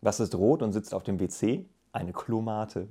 Was ist rot und sitzt auf dem WC? Eine Klomate.